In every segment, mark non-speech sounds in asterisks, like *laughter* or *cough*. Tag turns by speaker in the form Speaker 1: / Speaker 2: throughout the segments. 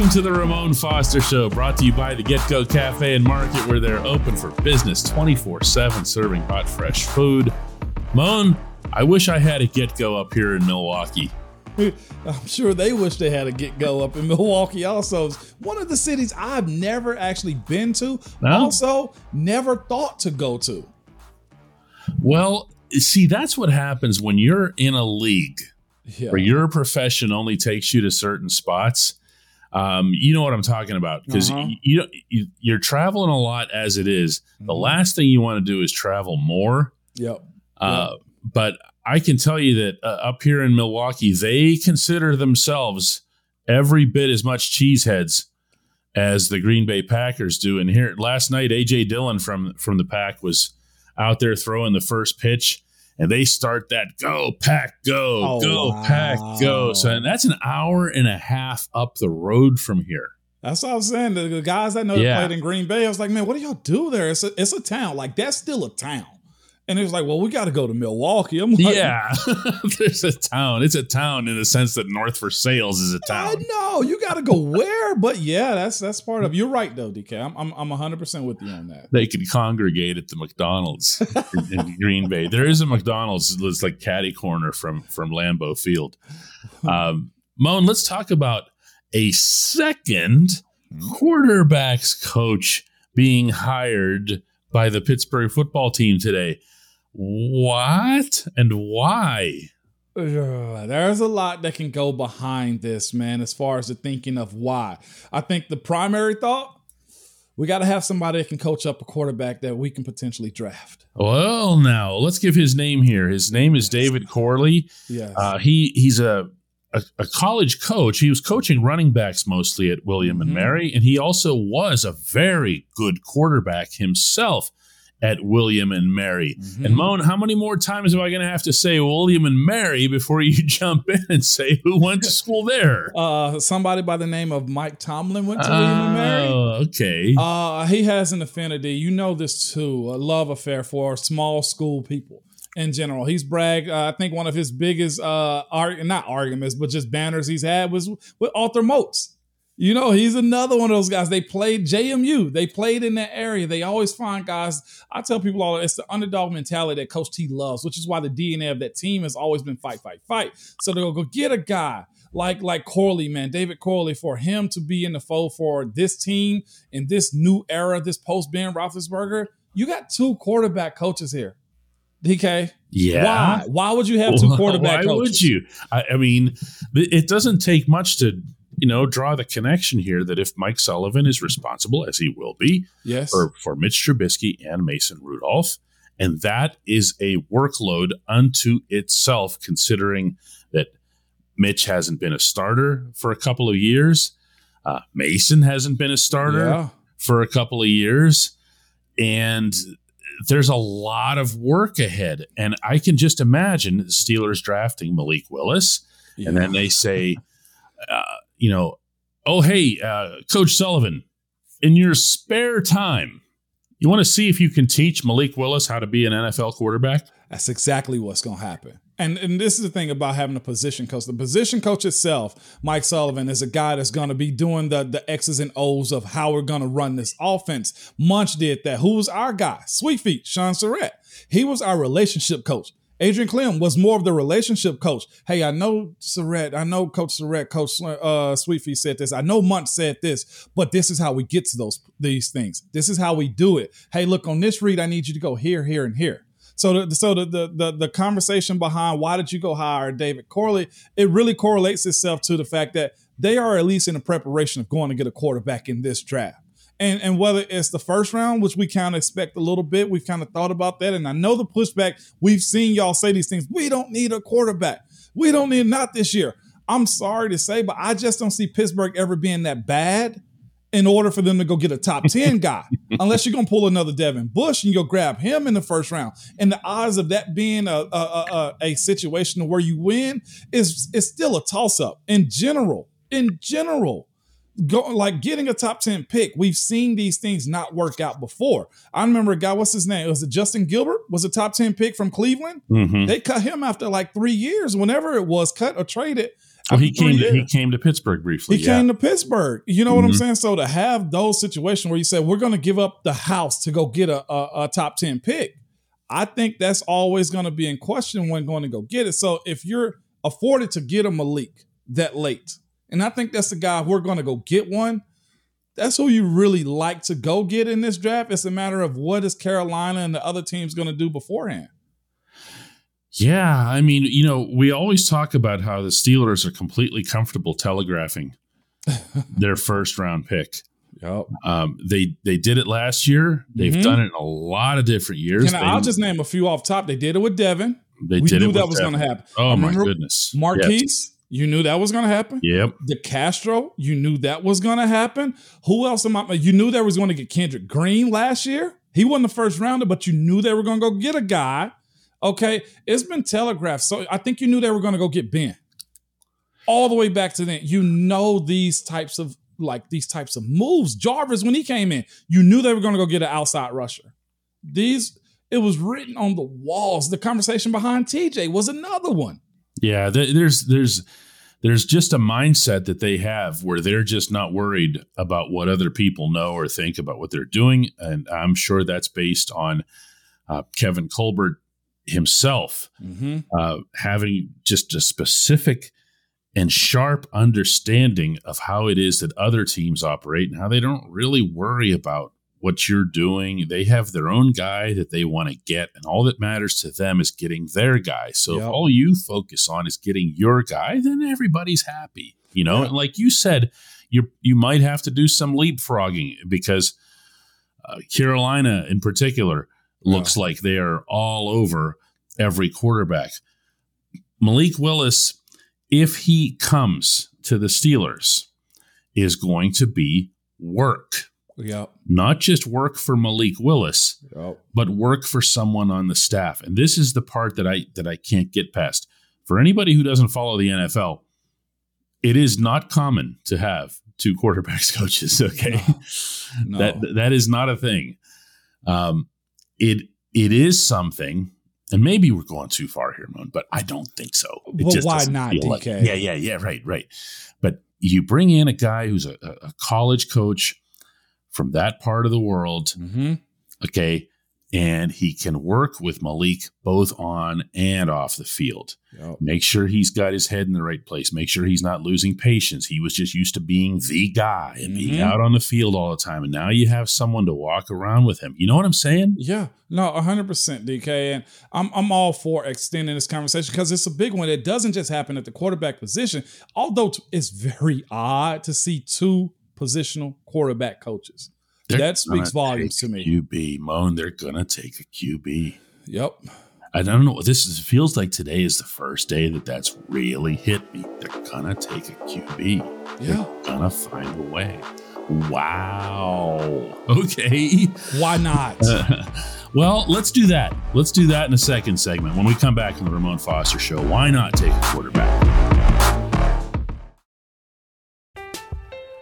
Speaker 1: Welcome to the Ramon Foster Show, brought to you by the Get Go Cafe and Market, where they're open for business 24 7, serving hot, fresh food. Moan, I wish I had a Get Go up here in Milwaukee. *laughs*
Speaker 2: I'm sure they wish they had a get go up in Milwaukee. Also, It's one of the cities I've never actually been to.
Speaker 1: No?
Speaker 2: Also, never thought to go to.
Speaker 1: Well, see, that's what happens when you're in a league
Speaker 2: Yeah.
Speaker 1: where your profession only takes you to certain spots. Um, you know what I'm talking about because
Speaker 2: Uh-huh.
Speaker 1: you, you you're traveling a lot as it is. The
Speaker 2: Mhm.
Speaker 1: last thing you want to do is travel more.
Speaker 2: Yep.
Speaker 1: Uh, But I can tell you that uh, up here in Milwaukee, they consider themselves every bit as much cheeseheads as the Green Bay Packers do. And here last night, AJ Dillon from from the Pack was out there throwing the first pitch, and they start that go Pack go
Speaker 2: Oh,
Speaker 1: go
Speaker 2: wow.
Speaker 1: Pack go. So and that's an hour and a half up the road from here.
Speaker 2: That's what I was saying. The, guys that know that
Speaker 1: Yeah.
Speaker 2: played in Green Bay, I was like, man, what do y'all do there? It's a, it's a town. Like, that's still a town. And it was like, well, we got to go to Milwaukee. I'm like,
Speaker 1: Yeah, *laughs* *laughs* there's a town. It's a town in the sense that North Versailles is a town.
Speaker 2: I know you got to go where, but yeah, that's that's part of. You're right though, DK. I'm I'm, I'm 100 percent with you on that.
Speaker 1: they can congregate at the McDonald's in, in *laughs* Green Bay. There is a McDonald's that's like caddy corner from from Lambeau Field. Um, Moan, let's talk about a second quarterbacks coach being hired by the Pittsburgh football team today. What and why?
Speaker 2: There's a lot that can go behind this, man, as far as the thinking of why. I think the primary thought we got to have somebody that can coach up a quarterback that we can potentially draft.
Speaker 1: Well, now let's give his name here. His name is David Corley.
Speaker 2: Yes.
Speaker 1: Uh, he he's a, a a college coach. He was coaching running backs mostly at William and
Speaker 2: Mhm.
Speaker 1: Mary, and he also was a very good quarterback himself at William and Mary.
Speaker 2: Mhm.
Speaker 1: And Moan, how many more times am I going to have to say William and Mary before you *laughs* jump in and say who went to school there?
Speaker 2: uh, somebody by the name of Mike Tomlin went to William and Mary.
Speaker 1: Oh, okay.
Speaker 2: Uh, he has an affinity. You know this too. A love affair for small school people in general. He's bragged. Uh, I think one of his biggest uh, arg- not arguments, but just banners he's had was with Arthur Moats. You know, he's another one of those guys. They played JMU. They played in that area. They always find guys. I tell people all it's the underdog mentality that Coach T loves, which is why the DNA of that team has always been fight, fight, fight. So they'll go get a guy like like Corley, man, David Corley, for him to be in the fold for this team in this new era, this post Ben Roethlisberger. You got two quarterback coaches here. DK,
Speaker 1: yeah.
Speaker 2: why? Why would you have two *laughs*
Speaker 1: Why
Speaker 2: quarterback coaches?
Speaker 1: would you? I, I mean, it doesn't take much to you know draw the connection here that if Mike Sullivan is responsible, as he will be,
Speaker 2: Yes.
Speaker 1: for for Mitch Trubisky and Mason Rudolph, and that is a workload unto itself, considering that Mitch hasn't been a starter for a couple of years, uh, Mason hasn't been a starter
Speaker 2: Yeah.
Speaker 1: for a couple of years, and there's a lot of work ahead. And I can just imagine the Steelers drafting Malik Willis, and then they say, *laughs* uh, you know, oh hey, uh, Coach Sullivan, in your spare time, you want to see if you can teach Malik Willis how to be an NFL quarterback?
Speaker 2: That's exactly what's going to happen. And, and this is the thing about having a position coach. The position coach itself, Mike Sullivan, is a guy that's going to be doing the, the X's and O's of how we're going to run this offense. Munch did that. Who was our guy? Sweet Feet, Shaun Sarrett. He was our relationship coach. Adrian Klemm was more of the relationship coach. Hey, I know Sarrett, I know Coach Sarrett, Coach uh, Sweetfeet said this. I know Munch said this, but this is how we get to those these things. This is how we do it. Hey, look on this read. I need you to go here, here, and here. So, the, so the, the the the conversation behind why did you go hire David Corley? It really correlates itself to the fact that they are at least in the preparation of going to get a quarterback in this draft. And, and whether it's the first round, which we kind of expect a little bit, we've kind of thought about that. And I know the pushback, we've seen y'all say these things. We don't need a quarterback. We don't need not this year. I'm sorry to say, but I just don't see Pittsburgh ever being that bad in order for them to go get a top *laughs* 10 guy, unless you're going to pull another Devin Bush and you'll grab him in the first round. And the odds of that being a, a, a, a situation where you win is, is still a toss up in general. In general, go like getting a top 10 pick. We've seen these things not work out before. I remember a guy, what's his name? Was it Justin Gilbert? Was a top 10 pick from Cleveland?
Speaker 1: Mhm.
Speaker 2: They cut him after like three years, whenever it was cut or traded.
Speaker 1: Well, he came. To, he came to Pittsburgh briefly.
Speaker 2: He
Speaker 1: yeah.
Speaker 2: came to Pittsburgh. You know what I'm
Speaker 1: Mhm.
Speaker 2: saying? So to have those situations where you said we're going to give up the house to go get a, a, a top 10 pick, I think that's always going to be in question when going to go get it. So if you're afforded to get a Malik that late, and I think that's the guy we're going to go get one. That's who you really like to go get in this draft. It's a matter of what is Carolina and the other teams going to do beforehand.
Speaker 1: Yeah, I mean, you know, we always talk about how the Steelers are completely comfortable telegraphing *laughs* their first round pick.
Speaker 2: Yep.
Speaker 1: Um, they they did it last year. They've
Speaker 2: Mhm.
Speaker 1: done it in a lot of different years.
Speaker 2: Can I,
Speaker 1: They-
Speaker 2: I'll just name a few off top. They did it with Devin.
Speaker 1: they
Speaker 2: we
Speaker 1: did
Speaker 2: knew
Speaker 1: it
Speaker 2: that was going to happen.
Speaker 1: Oh my goodness,
Speaker 2: Maurkice,
Speaker 1: Yes.
Speaker 2: You knew that was going to happen.
Speaker 1: Yep.
Speaker 2: DeCastro, you knew that was going to happen. Who else am I? You knew they was going to get Kendrick Green last year. He wasn't the first rounder, but you knew they were going to go get a guy. Okay, it's been telegraphed. So I think you knew they were going to go get Ben. All the way back to then, you know these types of like these types of moves. Jarvis, when he came in, you knew they were going to go get an outside rusher. These, it was written on the walls. The conversation behind TJ was another one.
Speaker 1: Yeah, there's there's there's just a mindset that they have where they're just not worried about what other people know or think about what they're doing, and I'm sure that's based on uh, Kevin Colbert himself
Speaker 2: Mm-hmm.
Speaker 1: uh, having just a specific and sharp understanding of how it is that other teams operate and how they don't really worry about what you're doing. They have their own guy that they want to get, and all that matters to them is getting their guy. So if all you focus on is getting your guy, then everybody's happy. You know,
Speaker 2: Yeah.
Speaker 1: and like you said, you you might have to do some leapfrogging because uh, Carolina, in particular, looks like they are all over every quarterback. Malik Willis, if he comes to the Steelers, is going to be work.
Speaker 2: Yep.
Speaker 1: Not just work for Malik Willis,
Speaker 2: Yep.
Speaker 1: but work for someone on the staff. And this is the part that I that I can't get past. For anybody who doesn't follow the NFL, it is not common to have two quarterbacks *laughs* coaches. Okay,
Speaker 2: No. *laughs*
Speaker 1: that that is not a thing. Um, it it is something, and maybe we're going too far here, Moon, but I don't think so. It
Speaker 2: Well, why not,
Speaker 1: feel like- yeah, yeah, yeah. Right, right. But you bring in a guy who's a a college coach from that part of the world
Speaker 2: Mm-hmm.
Speaker 1: okay? And he can work with malik both on and off the field.
Speaker 2: Yep.
Speaker 1: make sure he's got his head in the right place. Make sure he's not losing patience. He was just used to being the guy and being
Speaker 2: Mhm.
Speaker 1: out on the field all the time. And now you have someone to walk around with him. You know what i'm saying?
Speaker 2: Yeah, no, hundred percent, DK, and I'm I'm all for extending this conversation because it's a big one. It doesn't just happen at the quarterback position, although it's very odd to see two positional quarterback coaches.
Speaker 1: They're
Speaker 2: that speaks volumes to
Speaker 1: take
Speaker 2: me.
Speaker 1: a qb moan they're gonna take a qb
Speaker 2: Yep.
Speaker 1: I don't know. This is, feels like today is the first day that that's really hit me. They're gonna take a QB.
Speaker 2: Yeah.
Speaker 1: They're gonna find a way. Wow. Okay.
Speaker 2: Why not? *laughs*
Speaker 1: well, let's do that. Let's do that in the second segment when we come back on the Ramon Foster Show. Why not take a quarterback?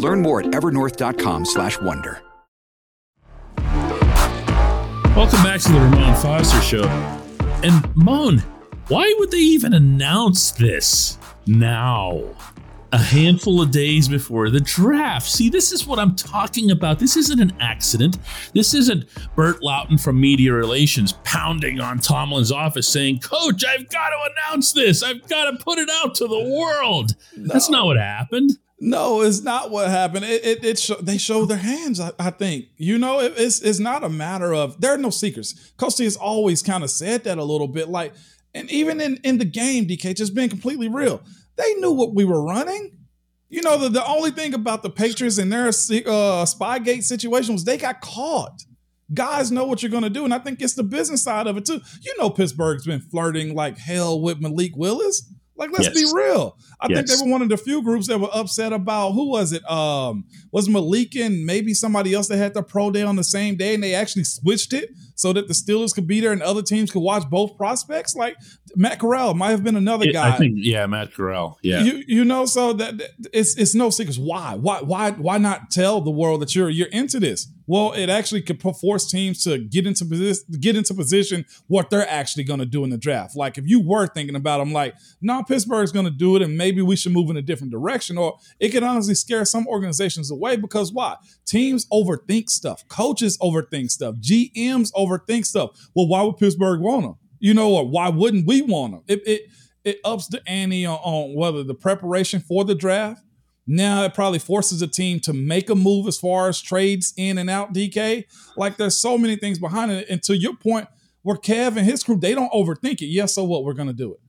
Speaker 3: Learn more at evernorth.com slash wonder.
Speaker 1: Welcome back to the Ramon Foster Show. And Moan, why would they even announce this now? A handful of days before the draft. See, this is what I'm talking about. This isn't an accident. This isn't Burt Lauten from Media Relations pounding on Tomlin's office saying, Coach, I've got to announce this. I've got to put it out to the world. That's not what happened.
Speaker 2: No, it's not what happened. It it, it they show their hands. I, I think you know it, it's it's not a matter of there are no secrets. Coach has always kind of said that a little bit, like, and even in in the game, DK just being completely real. They knew what we were running. You know, the, the only thing about the Patriots and their uh, Spygate situation was they got caught. Guys know what you're going to do. And I think it's the business side of it, too. You know, Pittsburgh's been flirting like hell with Malik Willis. Like, let's
Speaker 1: Yes.
Speaker 2: be real. I think they were one of the few groups that were upset about who was it? Um, was Malik and maybe somebody else that had the pro day on the same day, and they actually switched it so that the Steelers could be there and other teams could watch both prospects. Like Matt Corral might have been another
Speaker 1: Yeah,
Speaker 2: guy.
Speaker 1: I think, yeah, Matt Corral. Yeah.
Speaker 2: You you know, so that that- it's it's no secrets. Why? Why why why not tell the world that you're you're into this? Well, it actually could force teams to get into position get into position what they're actually going to do in the draft. Like if you were thinking about them, like no, Pittsburgh's going to do it, and maybe we should move in a different direction, or it could honestly scare some organizations away because why? Teams overthink stuff, coaches overthink stuff, GMs overthink stuff. Well, why would Pittsburgh want them? You know, or why wouldn't we want them? It it it ups the ante on, on whether the preparation for the draft. Now it probably forces a team to make a move as far as trades in and out. DK, like there's so many things behind it. And to your point, where Kev and his crew they don't overthink it. Yes, so what? We're gonna do it.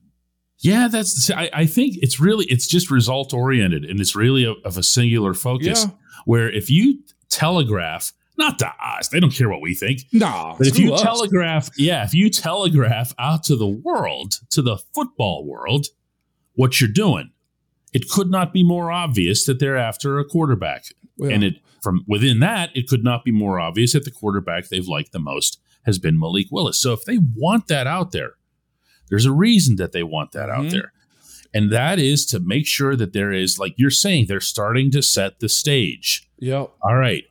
Speaker 1: Yeah, that's. I, I think it's really it's just result oriented, and it's really a, of a singular focus.
Speaker 2: Yeah.
Speaker 1: Where if you telegraph, not to us, they don't care what we think.
Speaker 2: Nah,
Speaker 1: But if you
Speaker 2: us.
Speaker 1: telegraph, yeah, if you telegraph out to the world, to the football world, what you're doing, it could not be more obvious that they're after a quarterback.
Speaker 2: Yeah.
Speaker 1: And it from within that, it could not be more obvious that the quarterback they've liked the most has been Malik Willis. So if they want that out there, there's a reason that they want that out
Speaker 2: Mhm.
Speaker 1: there. And that is to make sure that there is, like you're saying, they're starting to set the stage.
Speaker 2: Yep.
Speaker 1: All right.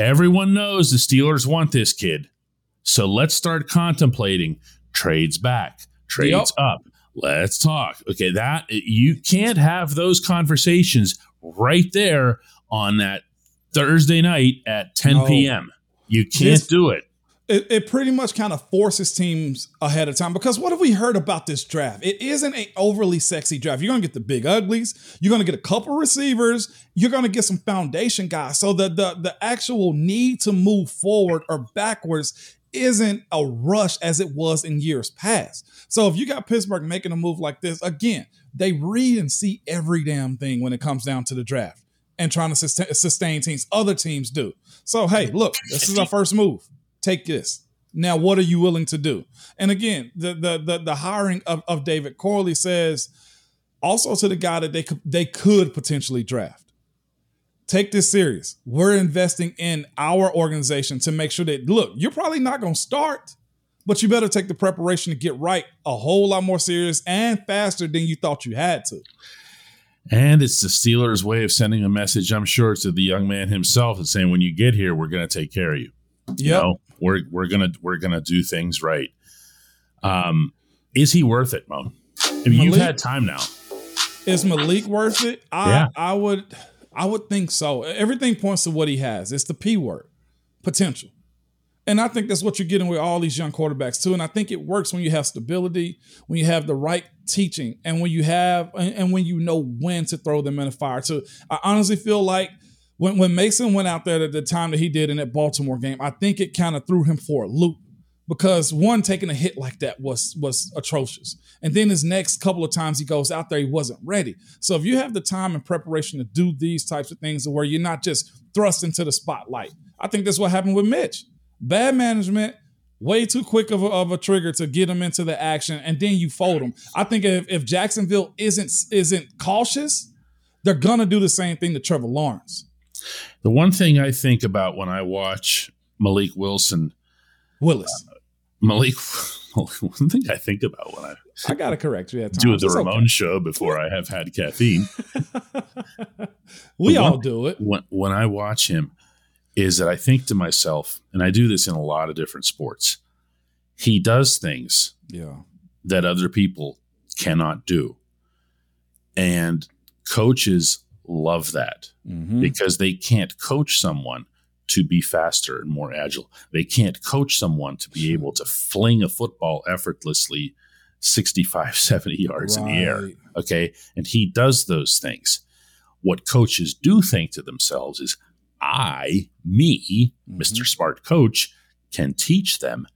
Speaker 1: Everyone knows the Steelers want this kid. So let's start contemplating trades back, trades
Speaker 2: Yep.
Speaker 1: up. Let's talk. Okay, that you can't have those conversations right there on that Thursday night at 10
Speaker 2: No.
Speaker 1: p.m. You can't
Speaker 2: This-
Speaker 1: do it.
Speaker 2: It, it pretty much kind of forces teams ahead of time because what have we heard about this draft? It isn't an overly sexy draft. You're going to get the big uglies. You're going to get a couple receivers. You're going to get some foundation guys. So the the the actual need to move forward or backwards isn't a rush as it was in years past. So if you got Pittsburgh making a move like this, again, they read and see every damn thing when it comes down to the draft and trying to sustain, sustain teams. Other teams do. So hey, look, this is our first move take this. Now, what are you willing to do? And again, the the the, the hiring of, of David Corley says also to the guy that they could they could potentially draft. Take this serious. We're investing in our organization to make sure that look, you're probably not going to start, but you better take the preparation to get right a whole lot more serious and faster than you thought you had to.
Speaker 1: And it's the Steelers' way of sending a message, I'm sure, to the young man himself and saying, when you get here, we're going to take care of you. You know, we're we're gonna we're gonna do things right. Um, is he worth it, Mo? I mean, you've had time now.
Speaker 2: Is Malik worth it? I
Speaker 1: Yeah.
Speaker 2: I would I would think so. Everything points to what he has. It's the P word, potential. And I think that's what you're getting with all these young quarterbacks too. And I think it works when you have stability, when you have the right teaching, and when you have and, and when you know when to throw them in the fire. So I honestly feel like when, when Mason went out there at the time that he did in that Baltimore game, I think it kind of threw him for a loop because one taking a hit like that was was atrocious. And then his next couple of times he goes out there he wasn't ready. So if you have the time and preparation to do these types of things where you're not just thrust into the spotlight i think that's what happened with mitch. Bad management way too quick of a, of a trigger to get him into the action and then you fold him. I think if, if jacksonville isn't isn't cautious they're gonna do the same thing to trevor lawrence
Speaker 1: The one thing I think about when I watch Malik Wilson,
Speaker 2: willis uh, *laughs*
Speaker 1: Malik, one thing I think about when I
Speaker 2: i gotta correct you at
Speaker 1: do the
Speaker 2: It's okay.
Speaker 1: Ramon show before I have had caffeine. *laughs*
Speaker 2: we
Speaker 1: The
Speaker 2: all
Speaker 1: one-
Speaker 2: do it
Speaker 1: When, when I watch him, is that I think to myself, and I do this in a lot of different sports, he does things
Speaker 2: yeah
Speaker 1: that other people cannot do. And coaches love that
Speaker 2: Mhm.
Speaker 1: because they can't coach someone to be faster and more agile. They can't coach someone to be able to fling a football effortlessly 65, *laughs* 70 yards in the air. Okay. And he does those things. What coaches do think to themselves is, I, me,
Speaker 2: Mm-hmm.
Speaker 1: Mr. Smart Coach, can teach them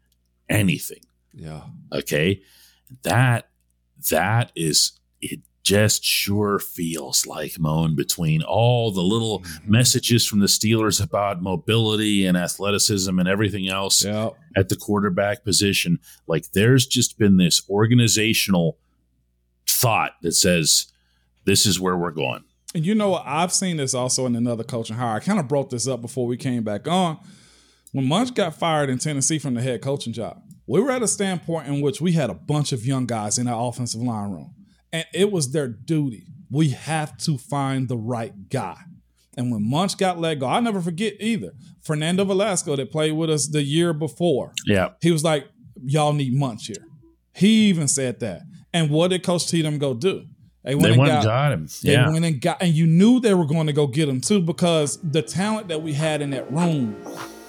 Speaker 1: anything
Speaker 2: yeah
Speaker 1: okay that that is it just sure feels like moan between all the little
Speaker 2: Mm-hmm.
Speaker 1: messages from the steelers about mobility and athleticism and everything else
Speaker 2: yeah
Speaker 1: at the quarterback position like there's just been this organizational thought that says this is where we're going
Speaker 2: And you know what? I've seen this also in another coaching hire. I kind of brought this up before we came back on. When Munch got fired in Tennessee from the head coaching job, we were at a standpoint in which we had a bunch of young guys in our offensive line room. And it was their duty. We have to find the right guy. And when Munch got let go, I'll never forget either. Fernando Velasco that played with us the year before.
Speaker 1: yeah
Speaker 2: He was like, Y'all need Munch here. He even said that. And what did Coach Tatum go do?
Speaker 1: they went and got him
Speaker 2: They
Speaker 1: yeah
Speaker 2: went and got, and you knew they were going to go get him too because the talent that we had in that room,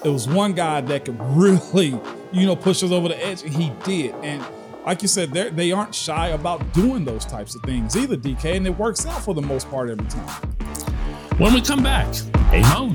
Speaker 2: it was one guy that could really, you know, push us over the edge, and he did. And like you said, they aren't shy about doing those types of things either, DK, and it works out for the most part every time.
Speaker 1: when we come back hey moan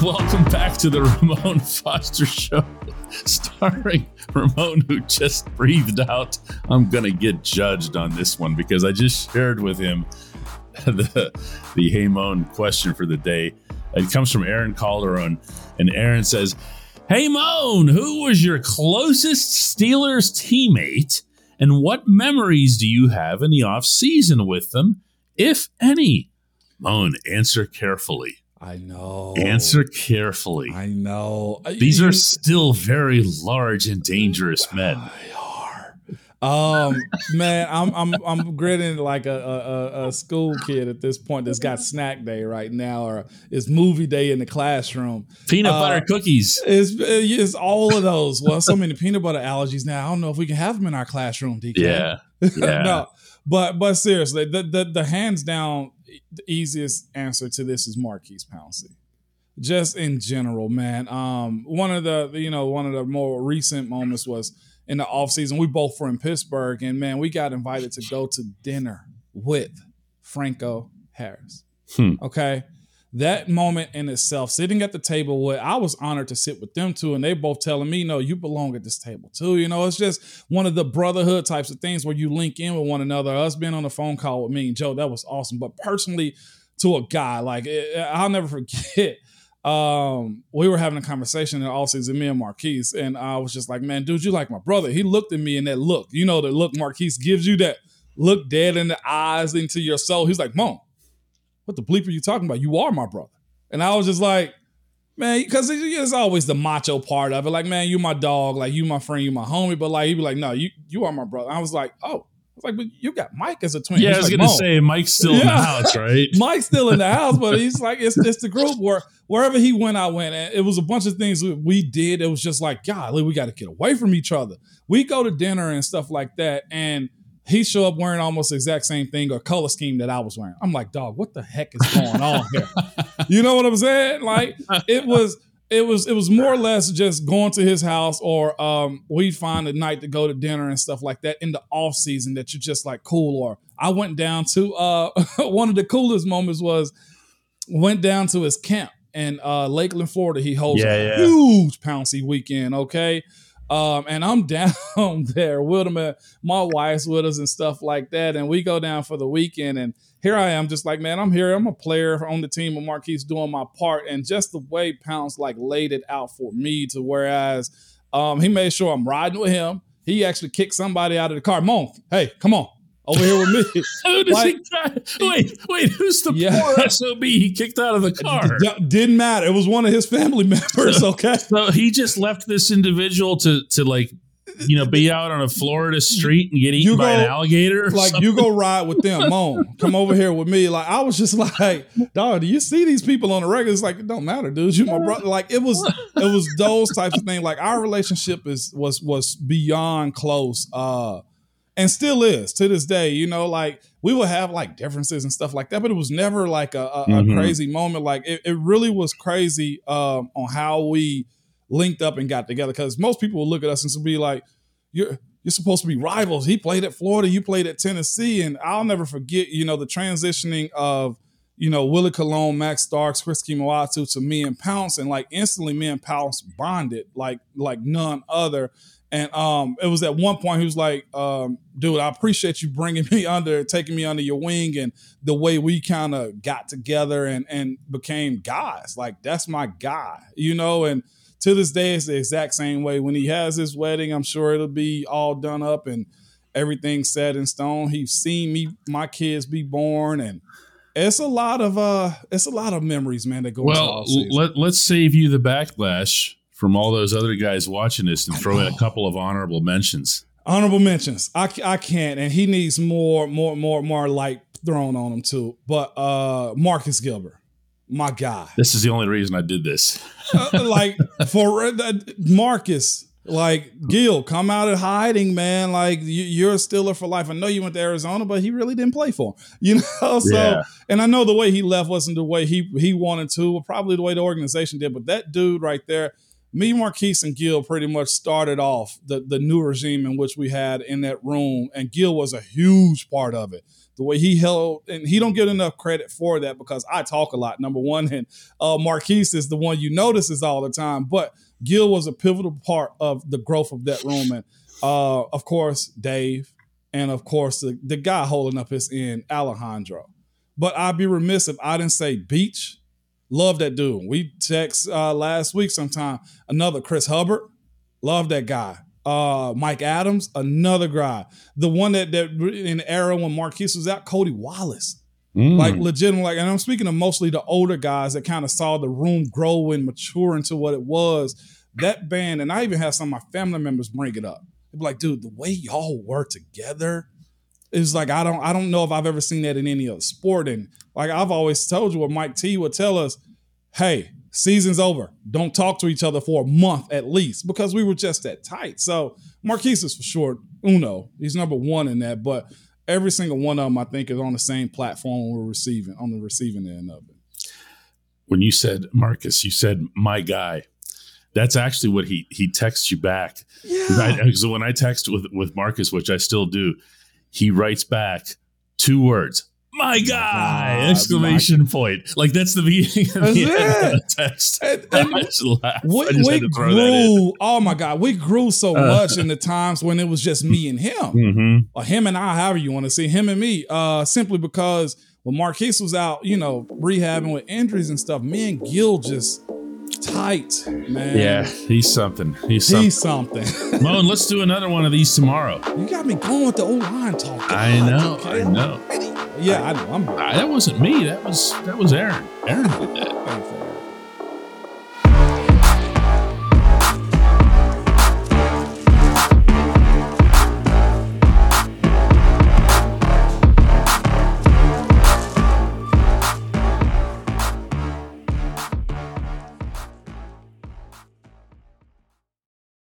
Speaker 4: *laughs*
Speaker 1: Welcome back to the Ramon Foster Show, *laughs* starring Ramon, who just breathed out. I'm going to get judged on this one because I just shared with him *laughs* the, the Hey Moan question for the day. It comes from Aaron Calderon, and Aaron says, Hey Moan, who was your closest Steelers teammate, and what memories do you have in the off season with them, if any? Moan, answer carefully.
Speaker 2: I know.
Speaker 1: Answer carefully.
Speaker 2: I know.
Speaker 1: These
Speaker 2: You-
Speaker 1: are still very large and dangerous men. They are.
Speaker 2: Um, man, I'm I'm I'm grinning like a, a, a school kid at this point that's got snack day right now, or it's movie day in the classroom.
Speaker 1: Peanut uh, butter cookies.
Speaker 2: It's it's all of those. Well, so many peanut butter allergies now. I don't know if we can have them in our classroom. DK.
Speaker 1: Yeah, *laughs* yeah.
Speaker 2: no, but but seriously, the, the the hands down the easiest answer to this is Maurkice Pouncey just in general, man. Um, one of the you know one of the more recent moments was in the off season. We both were in Pittsburgh, and man, we got invited to go to dinner with Franco Harris.
Speaker 1: Hmm.
Speaker 2: Okay. That moment in itself, sitting at the table with, I was honored to sit with them too, and they both telling me, "No, you belong at this table too." You know, it's just one of the brotherhood types of things where you link in with one another. Us being on the phone call with me and Joe, that was awesome. But personally, to a guy, like I'll never *laughs* forget um, we were having a conversation in all season, me and Maurkice, and I was just like, man, dude, you like my brother. He looked at me in that look, you know, the look Maurkice gives you that look dead in the eyes into your soul. He's like, Mom, what the bleep are you talking about? You are my brother. And I was just like, man, because it's always the macho part of it. Like, man, you my dog, like you my friend, you my homie. But like, he'd be like, no, you you are my brother. I was like, oh, I was like, but you got Mike as a twin.
Speaker 1: Yeah,
Speaker 2: he's
Speaker 1: I was
Speaker 2: like,
Speaker 1: gonna
Speaker 2: Mom.
Speaker 1: say Mike's still in the house, right? *laughs*
Speaker 2: Mike's still in the house, but he's like, it's it's the group where wherever he went, I went. And it was a bunch of things we did. It was just like, golly, we got to get away from each other. We go to dinner and stuff like that, and he show up wearing almost the exact same thing or color scheme that I was wearing. I'm like, dog, what the heck is going on here? *laughs* you know what I'm saying? Like, it was it was it was more or less just going to his house or um, we'd find a night to go to dinner and stuff like that in the off season that you're just like cool or i went down to uh, *laughs* one of the coolest moments was went down to his camp in uh, lakeland florida he holds
Speaker 1: Yeah,
Speaker 2: a
Speaker 1: yeah.
Speaker 2: huge Pouncey weekend okay um, and i'm *laughs* down there with my wife's with us and stuff like that and we go down for the weekend and here I am, just like, man, I'm here. I'm a player on the team of Maurkice doing my part. And just the way Pounce like laid it out for me to whereas um, he made sure I'm riding with him. He actually kicked somebody out of the car. Come hey, come on. Over here with me. *laughs*
Speaker 1: Who does
Speaker 2: Like,
Speaker 1: he? Wait, wait. Who's the
Speaker 2: Yeah.
Speaker 1: poor sob he kicked out of the car?
Speaker 2: D- didn't matter. It was one of his family *laughs* members, okay?
Speaker 1: So he just left this individual to to like, you know, be out on a Florida street and get eaten
Speaker 2: You
Speaker 1: by an
Speaker 2: go-
Speaker 1: alligator. or
Speaker 2: Like
Speaker 1: something?
Speaker 2: you go ride with them, Mom. Come over here with me. Like I was just *laughs* like, dog, do you see these people on the regular? It's like it don't matter, dude. You my brother. Like it was, it was those types of things. Like our relationship is was was beyond close. Uh and still is to this day, you know, like we would have like differences and stuff like that, but it was never like a, a,
Speaker 1: Mhm.
Speaker 2: a crazy moment. Like it, it really was crazy um, on how we linked up and got together. Because most people will look at us and be like, "You're you're supposed to be rivals." He played at Florida, you played at Tennessee, and I'll never forget, you know, the transitioning of you know Willie Colon, Max Starks, Chris Kemoeatu to me and Pounce, and like instantly me and Pounce bonded like like none other. And um, it was at one point he was like, um, "Dude, I appreciate you bringing *laughs* me under, taking me under your wing, and the way we kind of got together and and became guys. Like that's my guy, you know." And to this day, it's the exact same way. When he has his wedding, I'm sure it'll be all done up and everything set in stone. He's seen me, my kids be born, and it's a lot of uh, it's a lot of memories, man. That go
Speaker 1: Well, let, let's save you the backlash from all those other guys watching this and throw in a couple of honorable mentions.
Speaker 2: Honorable mentions. I, I can't, and he needs more, more, more, more light thrown on him too. But uh Marcus Gilbert, my guy,
Speaker 1: This is the only reason I did this.
Speaker 2: Uh, like for uh, Marcus, like Gil, come out of hiding, man. Like you, you're a Steeler for life. I know you went to Arizona, but he really didn't play for him, *laughs* you know. So,
Speaker 1: Yeah.
Speaker 2: and I know the way he left wasn't the way he he wanted to, or probably the way the organization did. But that dude right there, me, Maurkice, and Gil pretty much started off the the new regime in which we had in that room, and Gil was a huge part of it. The way he held, and he don't get enough credit for that because I talk a lot. Number one, and uh, Maurkice is the one you notices all the time, but Gil was a pivotal part of the growth of that room, and uh, of course Dave, and of course the the guy holding up his end, Alejandro. But I'd be remiss if I didn't say Beach. Love that dude. We text uh, last week sometime. Another Chris Hubbard. Love that guy. Uh, Mike Adams, another guy. The one that that in the era when Maurkice was out, Cody Wallace.
Speaker 1: Mm.
Speaker 2: Like legitimate, like, and I'm speaking of mostly the older guys that kind of saw the room grow and mature into what it was. That band, and I even have some of my family members bring it up. They'd be like, dude, the way y'all were together is like I don't I don't know if I've ever seen that in any other sport. And like I've always told you what Mike T would tell us, hey, season's over. Don't talk to each other for a month at least because we were just that tight. So Maurkice is for sure uno. He's number one in that, but every single one of them I think is on the same platform we're receiving on the receiving end of it.
Speaker 1: When you said Marcus, you said my guy. That's actually what he he texts you back.
Speaker 2: Yeah.
Speaker 1: so when I text with with Marcus, which I still do, he writes back two words. My guy!
Speaker 2: God,
Speaker 1: exclamation point. Like that's the beginning of the, end of the text.
Speaker 2: And- *laughs*
Speaker 1: I
Speaker 2: and
Speaker 1: just laughed.
Speaker 2: We,
Speaker 1: I just
Speaker 2: we
Speaker 1: had to throw that in.
Speaker 2: grew. Oh my God, we grew so
Speaker 1: Uh.
Speaker 2: much in the times when it was just me and him,
Speaker 1: Mhm.
Speaker 2: or him and I, however you want to see him and me. Uh, simply because when Maurkice was out, you know, rehabbing with injuries and stuff, me and Gil just tight, man.
Speaker 1: Yeah, he's something. He's something.
Speaker 2: he's something.
Speaker 1: Moan, *laughs* let's do another one of these tomorrow.
Speaker 2: you got me going with the old line talk.
Speaker 1: I know,
Speaker 2: okay.
Speaker 1: I know.
Speaker 2: Yeah, I know. I'm
Speaker 1: that wasn't me. That was that was Aaron. Aaron did that.